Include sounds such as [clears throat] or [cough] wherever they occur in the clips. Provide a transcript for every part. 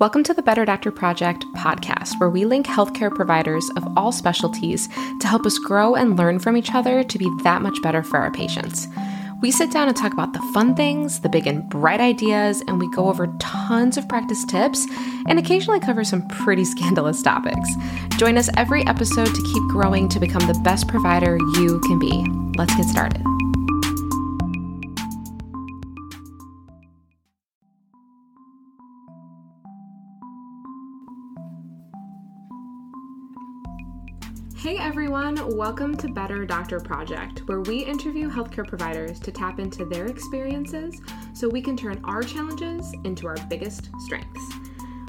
Welcome to the Better Doctor Project podcast, where we link healthcare providers of all specialties to help us grow and learn from each other to be that much better for our patients. We sit down and talk about the fun things, the big and bright ideas, and we go over tons of practice tips and occasionally cover some pretty [laughs] scandalous topics. Join us every episode to keep growing to become the best provider you can be. Let's get started. Everyone, welcome to Better Doctor Project, where we interview healthcare providers to tap into their experiences so we can turn our challenges into our biggest strengths.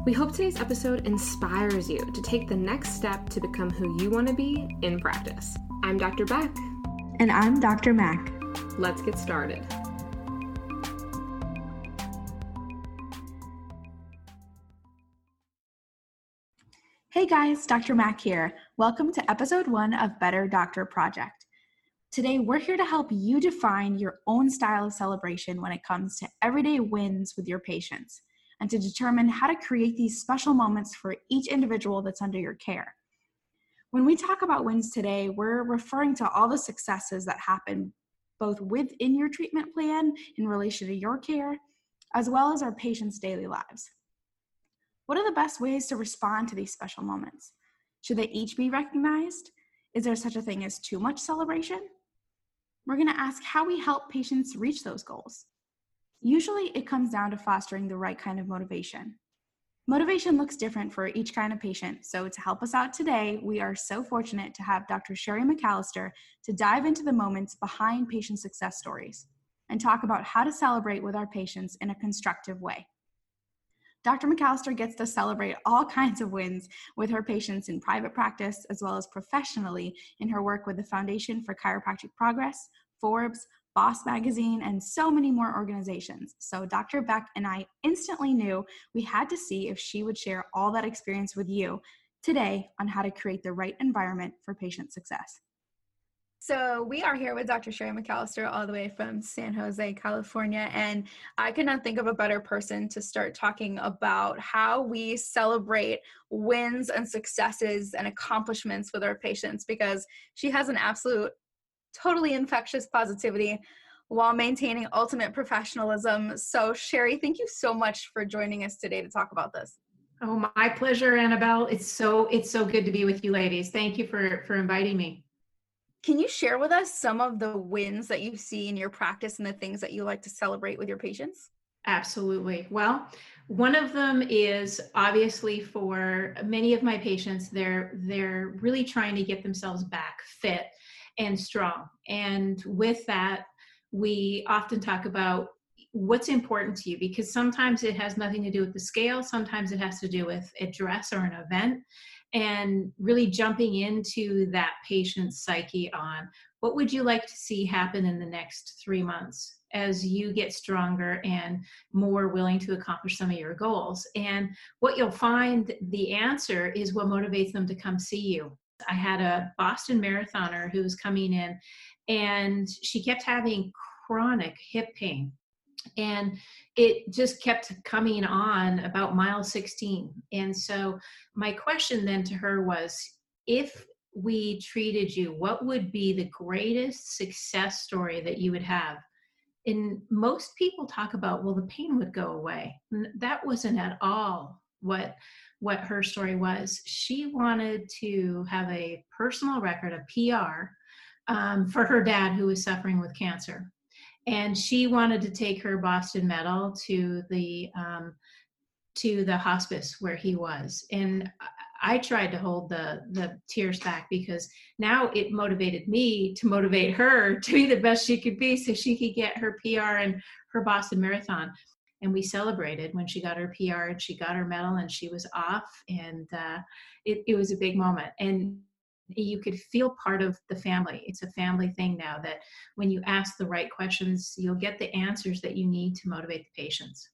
We hope today's episode inspires you to take the next step to become who you want to be in practice. I'm Dr. Beck. And I'm Dr. Mack. Let's get started. Hey guys, Dr. Mack here. Welcome to episode one of Better Doctor Project. Today, we're here to help you define your own style of celebration when it comes to everyday wins with your patients and to determine how to create these special moments for each individual that's under your care. When we talk about wins today, we're referring to all the successes that happen both within your treatment plan in relation to your care, as well as our patients' daily lives. What are the best ways to respond to these special moments? Should they each be recognized? Is there such a thing as too much celebration? We're going to ask how we help patients reach those goals. Usually, it comes down to fostering the right kind of motivation. Motivation looks different for each kind of patient, so to help us out today, we are so fortunate to have Dr. Sherry McAllister to dive into the moments behind patient success stories and talk about how to celebrate with our patients in a constructive way. Dr. McAllister gets to celebrate all kinds of wins with her patients in private practice as well as professionally in her work with the Foundation for Chiropractic Progress, Forbes, Boss Magazine, and so many more organizations. So, Dr. Beck and I instantly knew we had to see if she would share all that experience with you today on how to create the right environment for patient success. So we are here with Dr. Sherry McAllister all the way from San Jose, California. And I could not think of a better person to start talking about how we celebrate wins and successes and accomplishments with our patients because she has an absolute, totally infectious positivity while maintaining ultimate professionalism. So Sherry, thank you so much for joining us today to talk about this. Oh, my pleasure, Annabelle. It's so it's so good to be with you ladies. Thank you for for inviting me. Can you share with us some of the wins that you see in your practice and the things that you like to celebrate with your patients? Absolutely. Well, one of them is obviously for many of my patients they're they're really trying to get themselves back fit and strong. And with that, we often talk about what's important to you because sometimes it has nothing to do with the scale, sometimes it has to do with a dress or an event and really jumping into that patient's psyche on what would you like to see happen in the next three months as you get stronger and more willing to accomplish some of your goals? And what you'll find the answer is what motivates them to come see you. I had a boston marathoner who was coming in and she kept having chronic hip pain and it just kept coming on about mile 16 and so my question then to her was if we treated you what would be the greatest success story that you would have? And most people talk about well the pain would go away. That wasn't at all what what her story was. She wanted to have a personal record a pr um, for her dad who was suffering with cancer and she wanted to take her Boston medal to the um, to the hospice where he was, and I tried to hold the the tears back because now it motivated me to motivate her [laughs] to be the best she could be, so she could get her PR and her Boston Marathon. And we celebrated when she got her PR and she got her medal and she was off, and uh, it, it was a big moment. And you could feel part of the family. It's a family thing now that when you ask the right questions, you'll get the answers that you need to motivate the patients.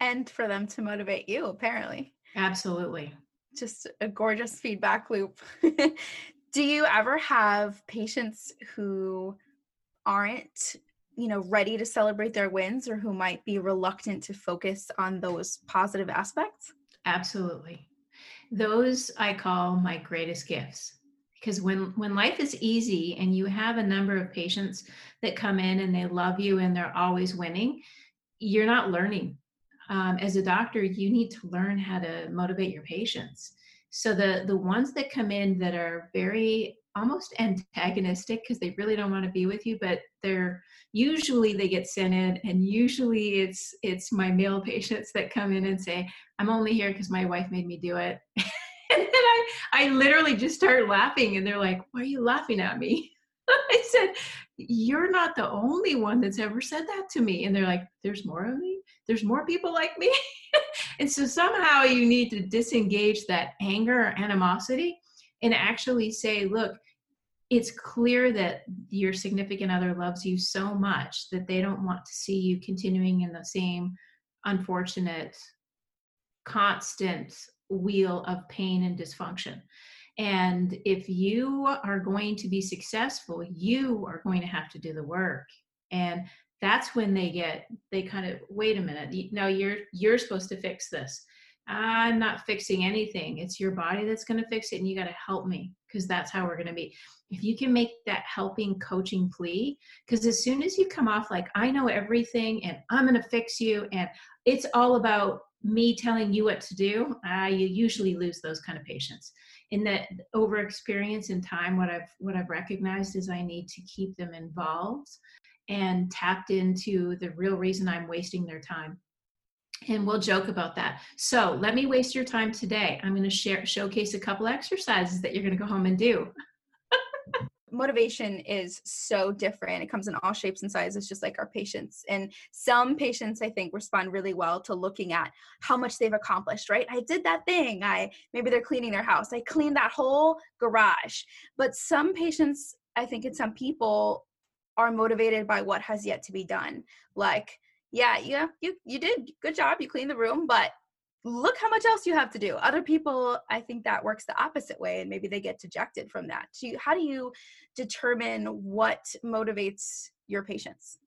And for them to motivate you, apparently. Absolutely. Just a gorgeous feedback loop. [laughs] Do you ever have patients who aren't you know ready to celebrate their wins or who might be reluctant to focus on those positive aspects absolutely those i call my greatest gifts. Because when when life is easy and you have a number of patients that come in and they love you and they're always winning you're not learning. Um, as a doctor you need to learn how to motivate your patients. So the the ones that come in that are very almost antagonistic because they really don't want to be with you but they're usually they get sent in and usually it's it's my male [laughs] patients that come in and say i'm only here because my wife made me do it. [laughs] And then i i literally just start laughing and they're like why are you laughing at me? [laughs] I said you're not the only one that's ever said that to me. And they're like there's more of me? There's more people like me? And so somehow you need to disengage that anger or animosity and actually say look it's clear that your significant other loves you so much that they don't want to see you continuing in the same unfortunate constant wheel of pain and dysfunction. And if you are going to be successful you are going to have to do the work. And that's when they get they kind of wait a minute no you're you're supposed to fix this. I'm not fixing anything. It's your body that's going to fix it and you got to help me because that's how we're going to be if you can make that helping coaching plea because as soon as you come off like i know everything and i'm going to fix you and it's all about me telling you what to do uh, you usually lose those kind of patients. In that over experience and time what i've what i've recognized is i need to keep them involved and tapped into the real reason i'm wasting their time and we'll joke about that. So let me waste your time today. I'm going to share showcase a couple exercises that you're going to go home and do [laughs] motivation is so different. It comes in all shapes and sizes, just like our patients. And some patients, I think, respond really well to looking at how much they've accomplished, right? I did that thing. I maybe they're cleaning their house. I cleaned that whole garage. But some patients, I think, and some people are motivated by what has yet to be done. Like, yeah, yeah, you you did good job. You cleaned the room, but look how much else you have to do other people i think that works the opposite way and maybe they get dejected from that so you, how do you determine what motivates your patients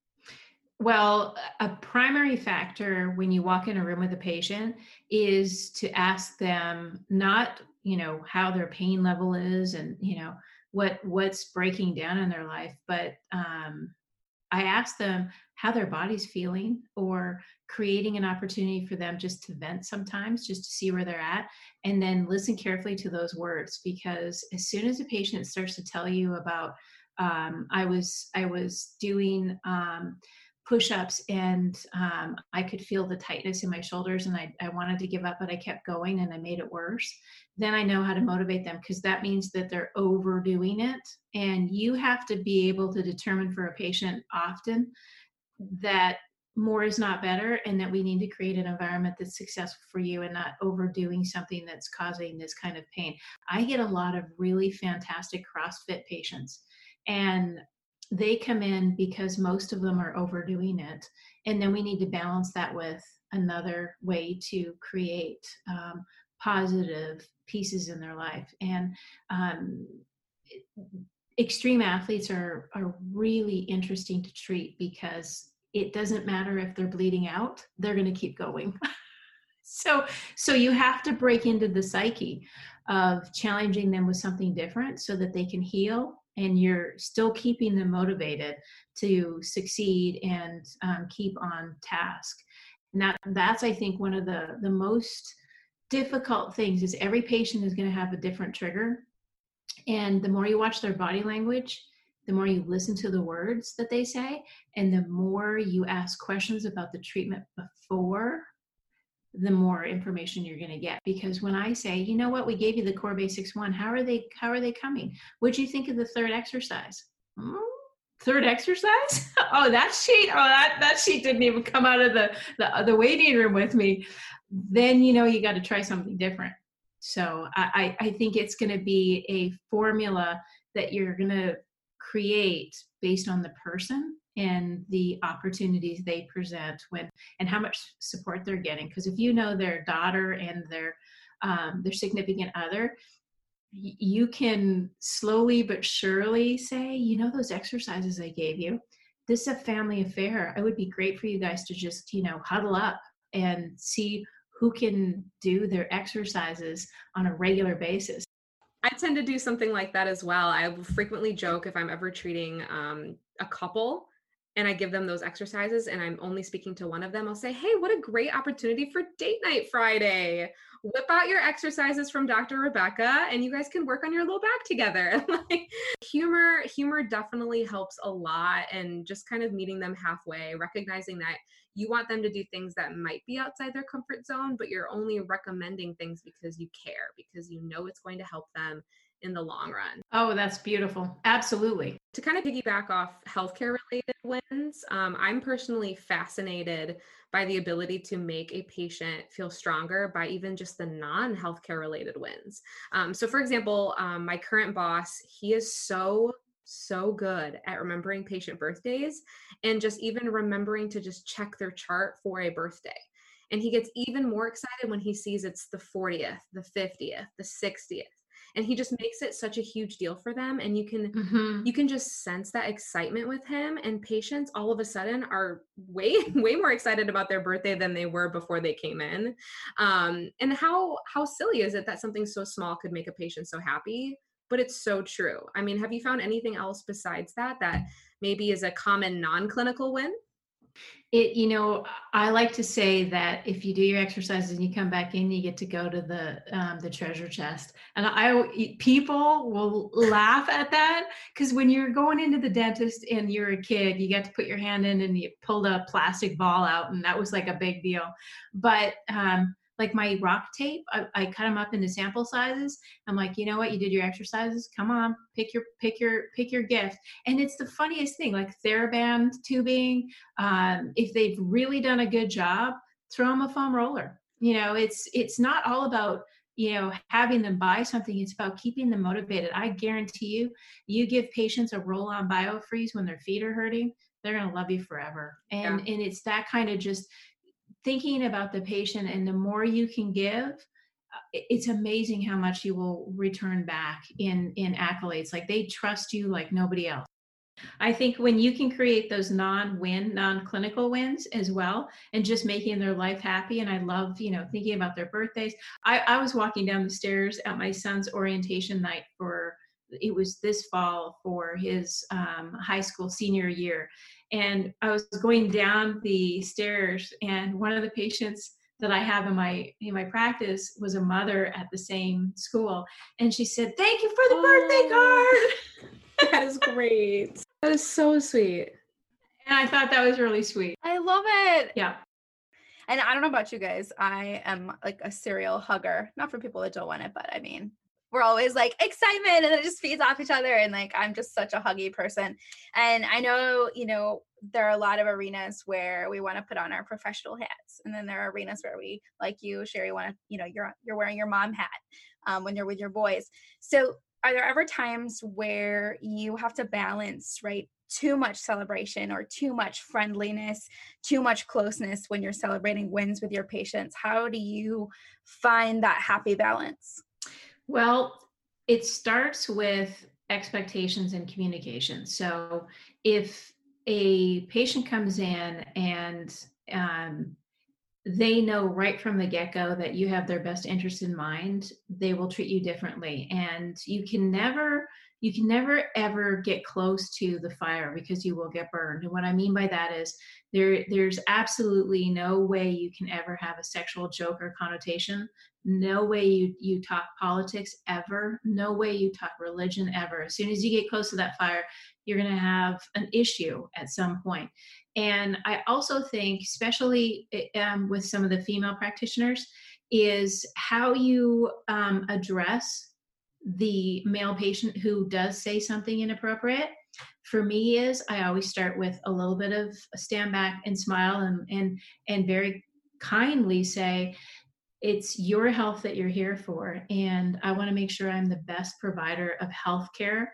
well, a primary factor when you walk in a room with a patient is to ask them not, you know, how their pain level is and, you know, what what's breaking down in their life, but um, I ask them how their body's feeling or creating an opportunity for them just to vent sometimes, just to see where they're at, and then listen carefully to those words because as soon as a patient starts to tell you about, um, I was I was doing um, push-ups and um, i could feel the tightness in my shoulders and I, I wanted to give up but i kept going and i made it worse then i know how to motivate them because that means that they're overdoing it and you have to be able to determine for a patient often that more is not better and that we need to create an environment that's successful for you and not overdoing something that's causing this kind of pain. I get a lot of really fantastic crossfit patients and they come in because most of them are overdoing it and then we need to balance that with another way to create um, positive pieces in their life. And um, extreme athletes are are really interesting to treat because it doesn't matter if they're bleeding out they're going to keep going. [laughs] So so you have to break into the psyche of challenging them with something different so that they can heal and you're still keeping them motivated to succeed and um, keep on task. And that that's i think one of the the most difficult things is every patient is going to have a different trigger and the more you watch their body language the more you listen to the words that they say and the more you ask questions about the treatment before the more information you're going to get. Because when i say you know what? We gave you the core basics one. How are they how are they coming? What do you think of the third exercise? Hmm? third exercise? [laughs] Oh that sheet oh that that sheet didn't even come out of the the, the waiting room with me. Then you know you got to try something different so i i think it's going to be a formula that you're going to create based on the person and the opportunities they present when and how much support they're getting because if you know their daughter and their um, their significant other you can slowly but surely say you know those exercises i gave you this is a family affair. It would be great for you guys to just, you know, huddle up and see who can do their exercises on a regular basis. I tend to do something like that as well. I will frequently joke if I'm ever treating um, a couple and I give them those exercises and I'm only speaking to one of them, I'll say, Hey, what a great opportunity for date night Friday. Whip out your exercises from Dr. Rebecca and you guys can work on your low back together. [laughs] like humor, humor definitely helps a lot and just kind of meeting them halfway, recognizing that you want them to do things that might be outside their comfort zone, but you're only recommending things because you care, because you know it's going to help them in the long run. Oh, that's beautiful. Absolutely. To kind of piggyback off healthcare related wins, um, I'm personally fascinated by the ability to make a patient feel stronger by even just the non healthcare related wins. Um, so, for example, um, my current boss, he is so so good at remembering patient birthdays and just even remembering to just check their chart for a birthday. And he gets even more excited when he sees it's the 40th, the 50th, the 60th and he just makes it such a huge deal for them and you can mm-hmm. you can just sense that excitement with him and patients all of a sudden are way [laughs] way more excited about their birthday than they were before they came in. Um, and how how silly is it that something so small could make a patient so happy but it's so true? I mean have you found anything else besides that that maybe is a common non-clinical win it you know i like to say that if you do your exercises and you come back in you get to go to the um, the treasure chest. And i people will laugh at that because when you're going into the dentist and you're a kid you get to put your hand in and you pulled a plastic ball out and that was like a big deal. But um, like my rock tape I, I, cut them up into sample sizes. I'm like you know what? You did your exercises. Come on pick your pick your pick your gift. And it's the funniest thing like theraband tubing um, if they've really done a good job throw them a foam roller. You know it's it's not all about you know having them buy something. It's about keeping them motivated. I guarantee you you give patients a roll on biofreeze when their feet are hurting they're going to love you forever. And yeah. and it's that kind of just thinking about the patient and the more you can give it's amazing how much you will return back in in accolades. Like they trust you like nobody else. I think when you can create those non-win non-clinical wins as well and just making their life happy and i love you know thinking about their birthdays. I, I was walking down the stairs at my son's orientation night for it was this fall for his um, high school senior year and I was going down the stairs, and one of the patients that I have in my in my practice was a mother at the same school, and she said, "Thank you for the oh, birthday card." [laughs] that is great. That is so sweet. And I thought that was really sweet. I love it. Yeah. And I don't know about you guys. I am like a serial hugger. Not for people that don't want it, but I mean, we're always like excitement and it just feeds off each other and like i'm just such a huggy person and i know you know there are a lot of arenas where we want to put on our professional hats and then there are arenas where we like you sherry want to you know you're you're wearing your mom hat um, when you're with your boys so are there ever times where you have to balance right too much celebration or too much friendliness, too much closeness when you're celebrating wins with your patients? How do you find that happy balance? Well, it starts with expectations and communication. So if a patient comes in and um, they know right from the get go that you have their best interest in mind, they will treat you differently. And you can never you can never ever get close to the fire because you will get burned. And what I mean by that is there there's absolutely no way you can ever have a sexual joke or connotation. No way you you talk politics ever. No way you talk religion ever. As soon as you get close to that fire, you're going to have an issue at some point. And I also think, especially eh, um, with some of the female practitioners, is how you um, address the male patient who does say something inappropriate for me is i always start with a little bit of a stand back and smile and and and very kindly say it's your health that you're here for and i want to make sure i'm the best provider of health care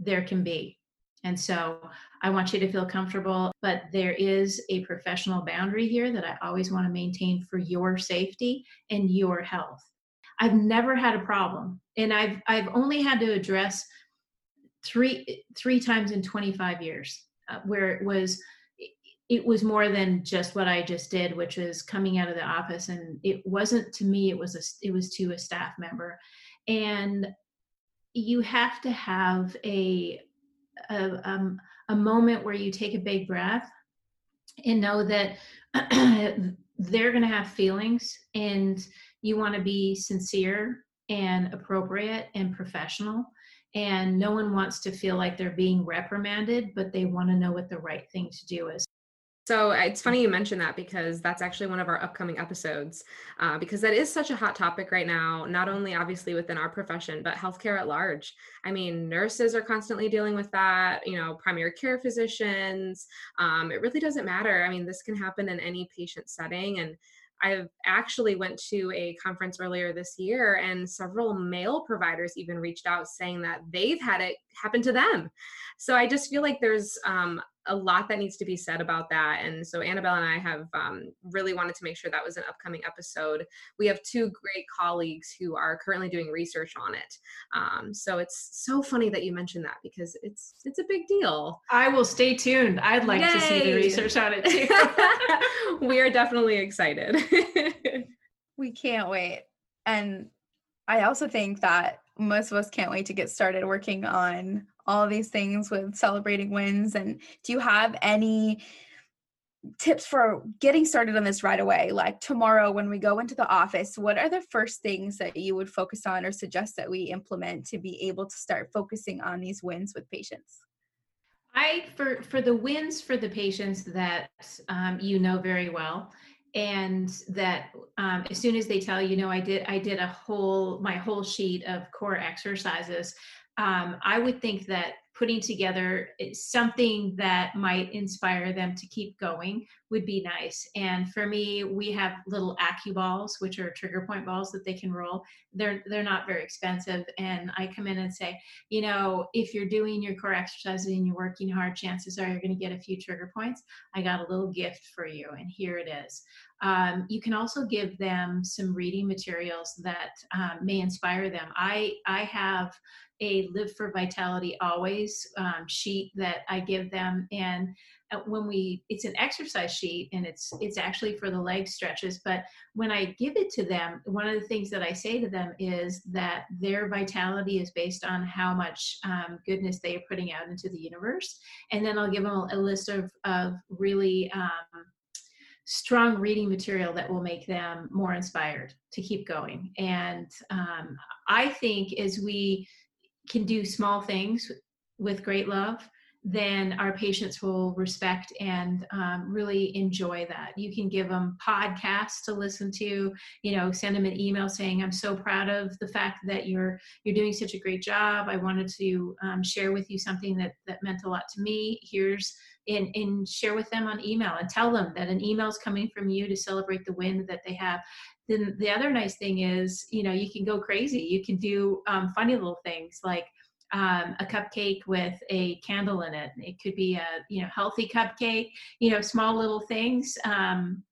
there can be. And so i want you to feel comfortable but there is a professional boundary here that i always want to maintain for your safety and your health I've never had a problem, and I've I've only had to address three three times in 25 years. uh, where it was it was more than just what I just did, which is coming out of the office. And it wasn't to me, it was a, it was to a staff member. And you have to have a, a, um, a moment where you take a big breath and know that [clears throat] they're going to have feelings and you want to be sincere and appropriate and professional and no one wants to feel like they're being reprimanded but they want to know what the right thing to do is so it's funny you mentioned that because that's actually one of our upcoming episodes, uh, because that is such a hot topic right now, not only obviously within our profession, but healthcare at large. I mean, nurses are constantly dealing with that, you know, primary care physicians. Um, it really doesn't matter. I mean, this can happen in any patient setting. And I actually went to a conference earlier this year, and several male providers even reached out saying that they've had it happen to them. So I just feel like there's um, a lot that needs to be said about that. And so Annabelle and I have um, really wanted to make sure that was an upcoming episode. We have two great colleagues who are currently doing research on it. Um, so it's so funny that you mentioned that because it's it's a big deal. I will stay tuned. I'd like Yay! to see the research on it too. [laughs] we are definitely excited. [laughs] we can't wait. And I also think that most of us can't wait to get started working on all these things with celebrating wins. And do you have any tips for getting started on this right away? Like tomorrow when we go into the office what are the first things that you would focus on or suggest that we implement to be able to start focusing on these wins with patients i for for the wins for the patients that um, you know very well and that um, as soon as they tell you know i did i did a whole my whole sheet of core exercises um, I would think that putting together something that might inspire them to keep going would be nice. And for me, we have little Acuballs, which are trigger point balls that they can roll. They're they're not very expensive, and I come in and say, you know, if you're doing your core exercises and you're working hard, chances are you're going to get a few trigger points. I got a little gift for you, and here it is. Um, you can also give them some reading materials that um, may inspire them. I I have a Live for Vitality Always um, sheet that I give them, and uh, when we it's an exercise sheet and it's it's actually for the leg stretches but when i give it to them one of the things that i say to them is that their vitality is based on how much um, goodness they are putting out into the universe and then i'll give them a, list of, of really um, strong reading material that will make them more inspired to keep going and um, i think as we can do small things with great love, then our patients will respect and um, really enjoy that. You can give them podcasts to listen to, you know, send them an email saying, "I'm so proud of the fact that you're you're doing such a great job. I wanted to um, share with you something that that meant a lot to me. Here's." And, and share with them on email and tell them that an email is coming from you to celebrate the win that they have. Then the other nice thing is you know you can go crazy. You can do um, funny little things like um, a cupcake with a candle in it. It could be a you know healthy cupcake you know small little things um,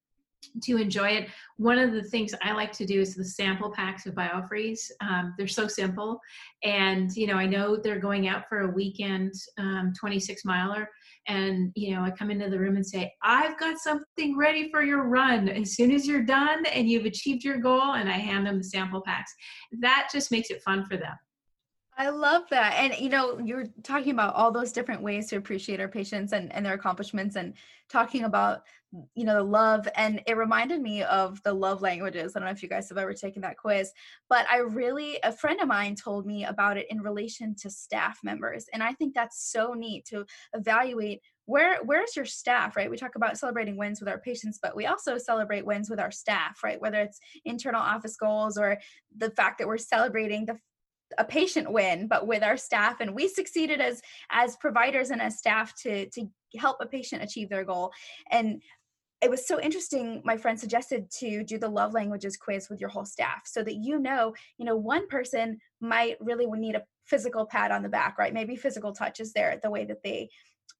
to enjoy it. One of the things I like to do is the sample packs of BioFreeze. Um, they're so simple, and you know I know they're going out for a weekend um, 26 miler, and you know I come into the room and say I've got something ready for your run as soon as you're done and you've achieved your goal, and I hand them the sample packs. That just makes it fun for them. I love that. And you know, you're talking about all those different ways to appreciate our patients and, and their accomplishments and talking about, mm, you know, the love. And it reminded me of the love languages. I don't know if you guys have ever taken that quiz, but I really, a friend of mine told me about it in relation to staff members. And I think that's so neat to evaluate where where's your staff right we talk about celebrating wins with our patients but we also celebrate wins with our staff right whether it's internal office goals or the fact that we're celebrating the a patient win but with our staff and we succeeded as as providers and as staff to to help a patient achieve their goal. And it was so interesting my friend suggested to do the love languages quiz with your whole staff so that you know you know one person might really need a physical pat on the back right? Maybe physical touch is there the way that they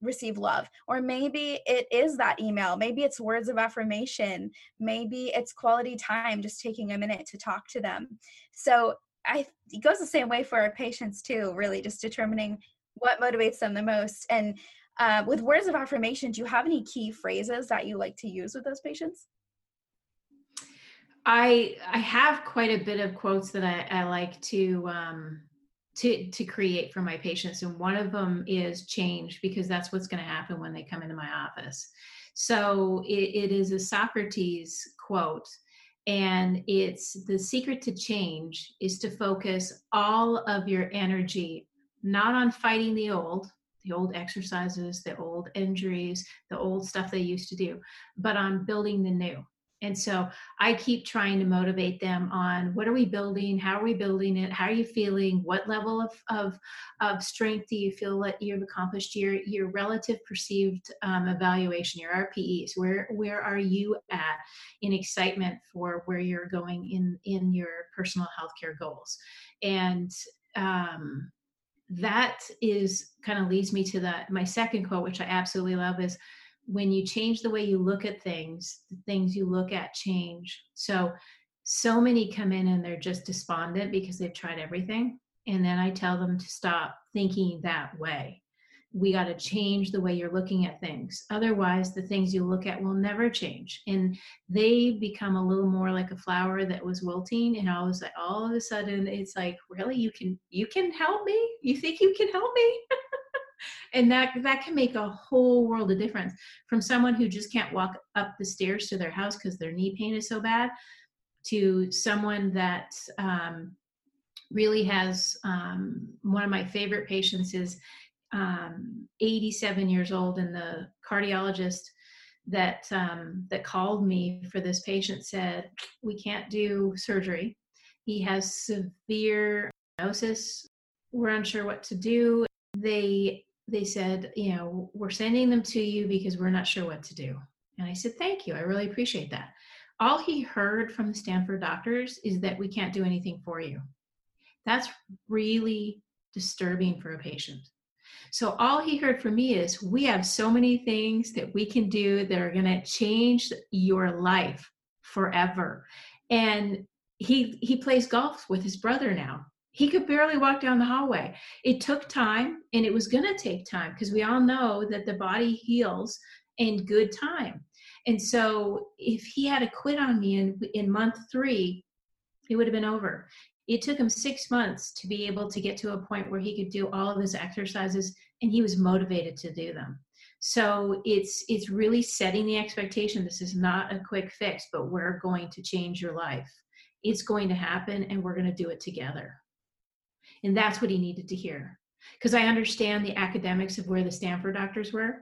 receive love. Or maybe it is that email. Maybe it's words of affirmation. Maybe it's quality time just taking a minute to talk to them. So I it goes the same way for our patients too, really just determining what motivates them the most. And Uh, with words of affirmation, do you have any key phrases that you like to use with those patients? I I have quite a bit of quotes that I, I like to um, to to create for my patients, and one of them is change because that's what's going to happen when they come into my office. So it, it is a Socrates quote, and it's the secret to change is to focus all of your energy not on fighting the old the old exercises the old injuries the old stuff they used to do but on building the new and so I keep trying to motivate them on what are we building? How are we building it? How are you feeling? What level of, of, of strength do you feel that you've accomplished? Your, your relative perceived um, evaluation, your RPEs, where, where are you at in excitement for where you're going in, in your personal healthcare goals? And um, that is kind of leads me to the, my second quote, which I absolutely love is, when you change the way you look at things, the things you look at change. So, so many come in and they're just despondent because they've tried everything. And then I tell them to stop thinking that way. We got to change the way you're looking at things. Otherwise, the things you look at will never change. And they become a little more like a flower that was wilting. And all of, a, all of a sudden, it's like, really, you can you can help me? You think you can help me? [laughs] and that that can make a whole world of difference. From someone who just can't walk up the stairs to their house because their knee pain is so bad to someone that um, really has um, one of my favorite patients is um, 87 years old and the cardiologist that um, that called me for this patient said we can't do surgery. He has severe diagnosis we're unsure what to do. They they said, you know, we're sending them to you because we're not sure what to do. And I said, thank you. I really appreciate that. All he heard from the Stanford doctors is that we can't do anything for you. That's really disturbing for a patient. So all he heard from me is we have so many things that we can do that are going to change your life forever. And he he plays golf with his brother now he could barely walk down the hallway. It took time and it was going to take time because we all know that the body heals in good time. And so if he had to quit on me in, in month three, it would have been over. It took him six months to be able to get to a point where he could do all of his exercises and he was motivated to do them. So it's it's really setting the expectation. This is not a quick fix, but we're going to change your life. It's going to happen and we're going to do it together. And that's what he needed to hear. Because I understand the academics of where the Stanford doctors were.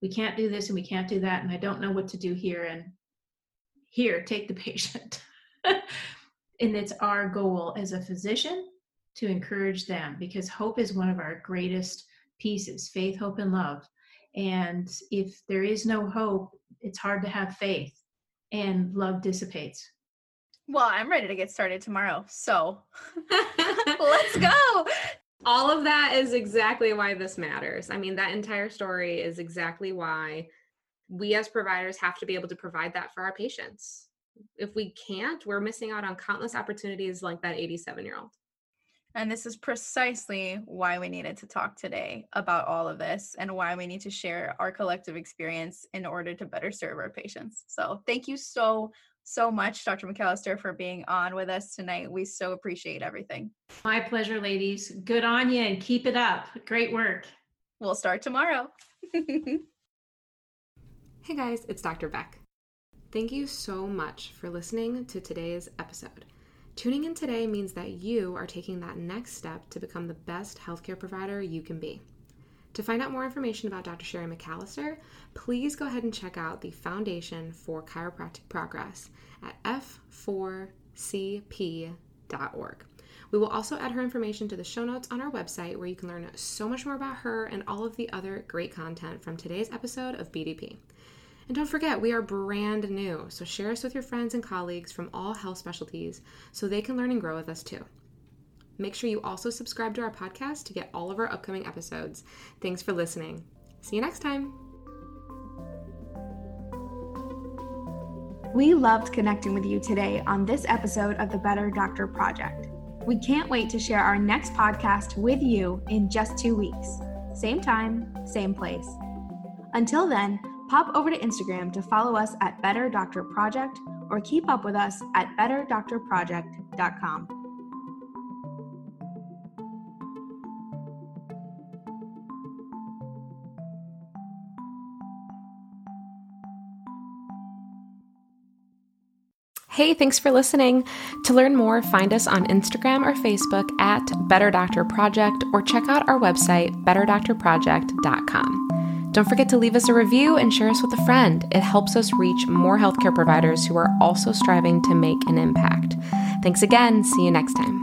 We can't do this and we can't do that, and I don't know what to do here. And here, take the [laughs] patient. and it's our goal as a physician to encourage them because hope is one of our greatest pieces faith, hope, and love. And if there is no hope, it's hard to have faith, and love dissipates. Well, I'm ready to get started tomorrow. So [laughs] let's go. All of that is exactly why this matters. I mean, that entire story is exactly why we as providers have to be able to provide that for our patients. If we can't, we're missing out on countless opportunities like that 87 year old. And this is precisely why we needed to talk today about all of this and why we need to share our collective experience in order to better serve our patients. So, thank you so so much, Dr. McAllister, for being on with us tonight. We so appreciate everything. My pleasure, ladies. Good on you and keep it up. Great work. We'll start tomorrow. [laughs] hey guys, it's Dr. Beck. Thank you so much for listening to today's episode. Tuning in today means that you are taking that next step to become the best healthcare provider you can be. To find out more information about Dr. Sherry McAllister, please go ahead and check out the Foundation for Chiropractic Progress at f4cp.org. We will also add her information to the show notes on our website where you can learn so much more about her and all of the other great content from today's episode of BDP. And don't forget, we are brand new, so share us with your friends and colleagues from all health specialties so they can learn and grow with us too. Make sure you also subscribe to our podcast to get all of our upcoming episodes. Thanks for listening. See you next time. We loved connecting with you today on this episode of the Better Doctor Project. We can't wait to share our next podcast with you in just two weeks. Same time, same place. Until then, pop over to Instagram to follow us at Better Doctor Project or keep up with us at betterdoctorproject.com. Hey, thanks for listening. To learn more, find us on Instagram or Facebook at Better Doctor Project or check out our website, betterdoctorproject.com. Don't forget to leave us a review and share us with a friend. It helps us reach more healthcare providers who are also striving to make an impact. Thanks again. See you next time.